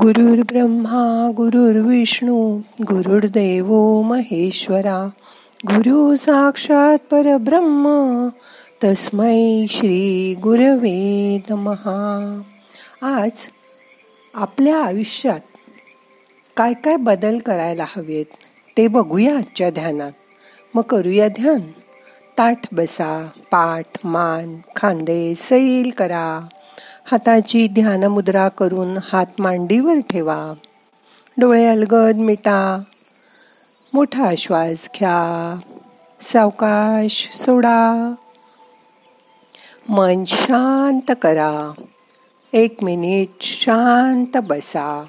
गुरुर् ब्रह्मा गुरुर्विष्णू गुरुर्देव महेश्वरा गुरु साक्षात परब्रह्म तस्मै श्री गुरवे नमहा आज आपल्या आयुष्यात काय काय बदल करायला हवेत ते बघूया आजच्या ध्यानात. मग करूया ध्यान. ताठ बसा पाठ मान खांदे सैल करा. हाताची ध्यान मुद्रा करून हात मांडीवर ठेवा. डोळे अलगद मिटा. मोठा श्वास घ्या. सावकाश सोडा. मन शांत करा. एक मिनिट शांत बसा.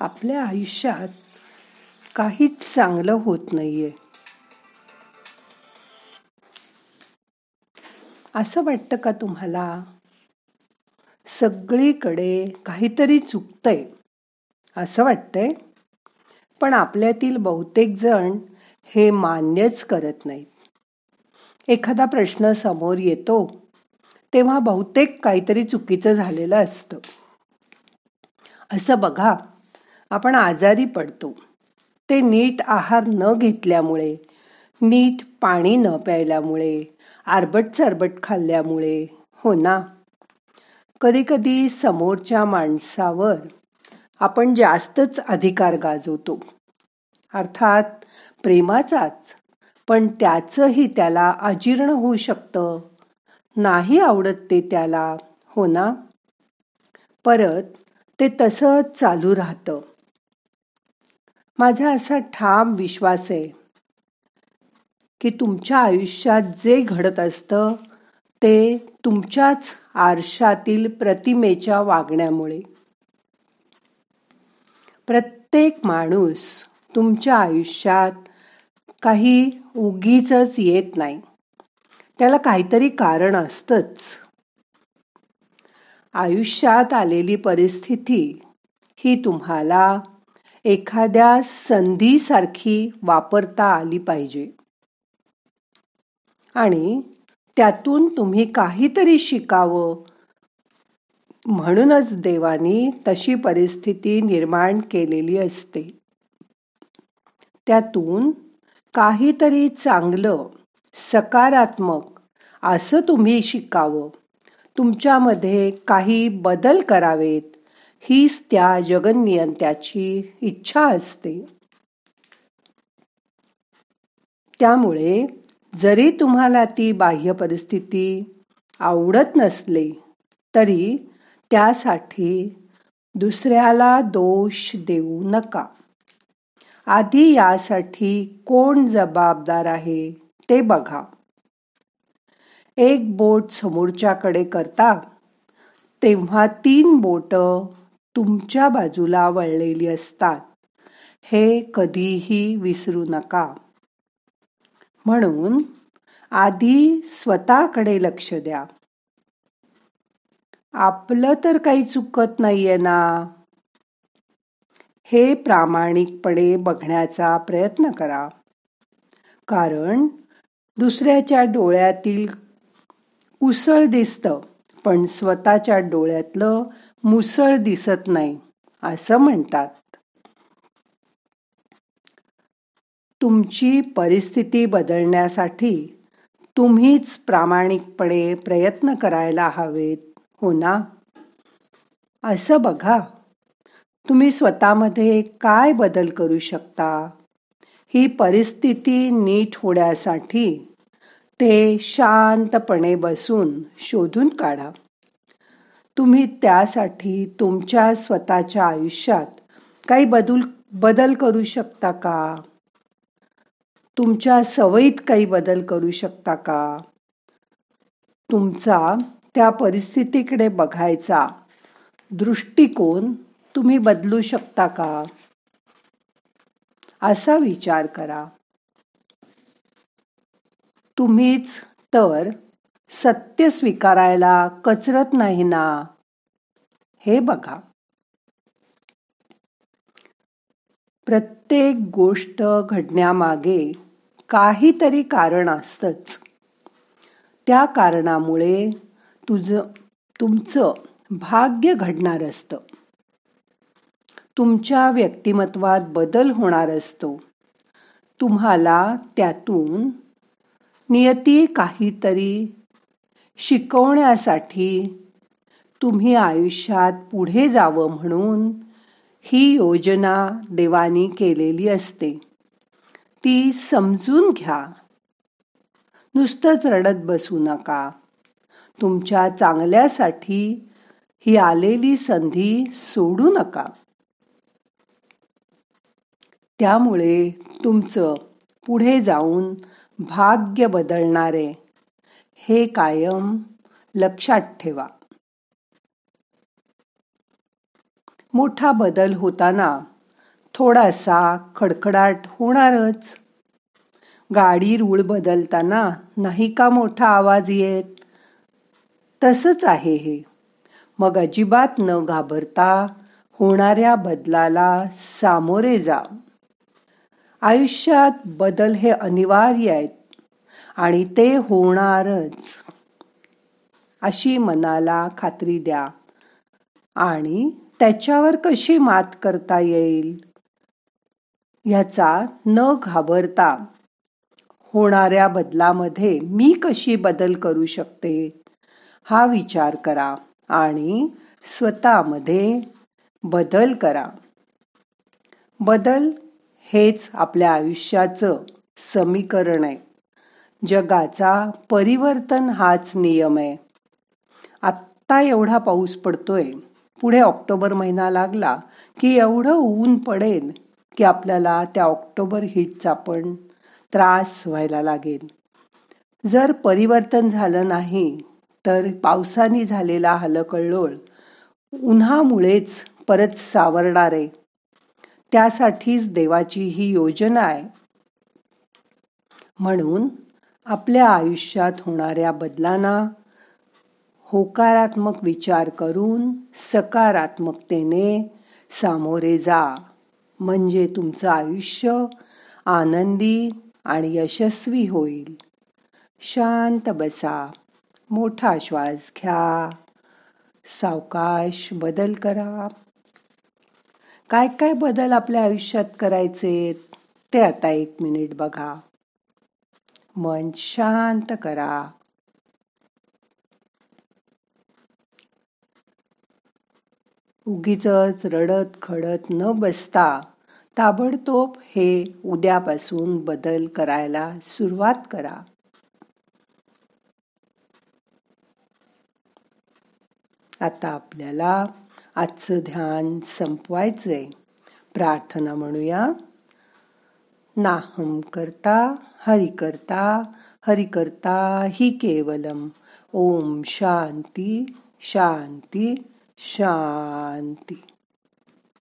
आपल्या आयुष्यात काहीच चांगलं होत नाहीये. असं वाटतं का तुम्हाला? सगळीकडे काहीतरी चुकतंय असं वाटतंय? पण आपल्यातील बहुतेक जण हे मान्यच करत नाहीत. एखादा प्रश्न समोर येतो तेव्हा बहुतेक काहीतरी चुकीचं झालेलं असतं. असं बघा आपण आजारी पडतो. ते नीट आहार न घेतल्यामुळे नीट पाणी न प्यायल्यामुळे आरबट चरबट खाल्ल्यामुळे हो ना? कधी कधी समोरच्या माणसावर आपण जास्तच अधिकार गाजवतो. अर्थात प्रेमाचाच. पण त्याचंही त्याला अजीर्ण होऊ शकतं. नाही आवडत ते त्याला हो ना? परत ते तसंच चालू राहतं. माझा असा ठाम विश्वास आहे की तुमच्या आयुष्यात जे घडत असतं ते तुमच्याच आरशातील प्रतिमेच्या वागण्यामुळे. प्रत्येक माणूस तुमच्या आयुष्यात काही उगीच येत नाही. त्याला काहीतरी कारण असतंच. आयुष्यात आलेली परिस्थिती ही तुम्हाला एखाद्या संधीसारखी वापरता आली पाहिजे. आणि त्यातून तुम्ही काहीतरी शिकावं. म्हणूनच देवानी तशी परिस्थिती निर्माण केलेली असते. त्यातून काहीतरी चांगलं सकारात्मक असं तुम्ही शिकावं. तुमच्यामध्ये काही बदल करावेत. हीच त्या जगनियंत्याची इच्छा असते. त्यामुळे जरी तुम्हाला ती बाह्य परिस्थिती आवडत नसली तरी त्यासाठी दुसऱ्याला दोष देऊ नका. आधी यासाठी कोण जबाबदार आहे ते बघा. एक बोट समोरच्याकडे करता तेव्हा तीन बोट तुमच्या बाजूला वळलेली असतात. हे कधीही विसरू नका. म्हणून आधी स्वतःकडे लक्ष द्या. आपलं तर काही चुकत नाहीये ना? हे प्रामाणिकपणे बघण्याचा प्रयत्न करा. कारण दुसऱ्याच्या डोळ्यातील कुसळ दिसतं पण स्वतःच्या डोळ्यातलं मुसळ दिसत नाही असं म्हणतात. तुमची परिस्थिती बदलण्यासाठी तुम्हीच प्रामाणिकपणे प्रयत्न करायला हवेत हो ना? असं बघा. तुम्ही स्वतःमध्ये काय बदल करू शकता? ही परिस्थिती नीट होण्यासाठी ते शांतपणे बसून शोधून काढा. तुम्ही त्यासाठी तुमच्या स्वतःच्या आयुष्यात काही बदल बदल करू शकता का? तुमच्या सवयीत काही बदल करू शकता का? तुमचा त्या परिस्थितीकडे बघायचा दृष्टिकोन तुम्ही बदलू शकता का? असा विचार करा. तुम्हीच तर सत्य स्वीकारायला कचरत नाही ना? हे बघा. प्रत्येक गोष्ट घडण्यामागे काहीतरी कारण असतच. त्या कारणामुळे तुझ तुमचं भाग्य घडणार असतं. तुमच्या व्यक्तिमत्वात बदल होणार असतो. तुम्हाला त्यातून नियती काहीतरी शिकवण्यासाठी तुम्ही आयुष्यात पुढे जावं म्हणून ही योजना देवानी केलेली असते. ती समजून घ्या. नुसतंच रडत बसू नका. तुमच्या चांगल्यासाठी ही आलेली संधी सोडू नका. त्यामुळे तुमचं पुढे जाऊन भाग्य बदलणारे हे कायम लक्षात ठेवा. मोठा बदल होताना थोडासा खडखडाट होणारच. गाडी रूळ बदलताना नाही का मोठा आवाज येत? तसंच आहे हे. मग अजिबात न घाबरता होणाऱ्या बदलाला सामोरे जा. आयुष्यात बदल हे अनिवार्य आहेत. आणि ते होणारच. अशी मनाला खात्री द्या. आणि त्याच्यावर कशी मात करता येईल? ह्याचा न घाबरता. होणाऱ्या बदलामध्ये मी कशी बदल करू शकते? हा विचार करा आणि स्वतःमध्ये बदल करा. बदल हेच आपल्या आयुष्याचं समीकरण आहे. जगाचा परिवर्तन हाच नियम आहे. आत्ता एवढा पाऊस पडतोय पुढे ऑक्टोबर महिना लागला की एवढं ऊन पडेल की आपल्याला त्या ऑक्टोबर हिटचा पण त्रास व्हायला लागेल. जर परिवर्तन झालं नाही तर पावसाने झालेला हलकळलोळ उन्हामुळेच परत सावरणार आहे. त्यासाठीच देवाची ही योजना आहे. म्हणून आपल्या आयुष्यात होणाऱ्या बदलांना होकारात्मक विचार करून सकारात्मकतेने सामोरे जा. म्हणजे तुमचं आयुष्य आनंदी आणि यशस्वी होईल. शांत बसा. मोठा श्वास घ्या. सावकाश बदल करा. काय काय बदल आपल्या आयुष्यात करायचे ते आता एक मिनिट बघा. मन शांत करा. उगीच रडत खडत न बसता ताबडतोब हे उद्यापासून बदल करायला सुरुवात करा. आता आपल्याला आजचं ध्यान संपवायचंय. प्रार्थना म्हणूया. नाहम करता हरि करता हरि करता हि केवलम। ओम शांती शांती शांती।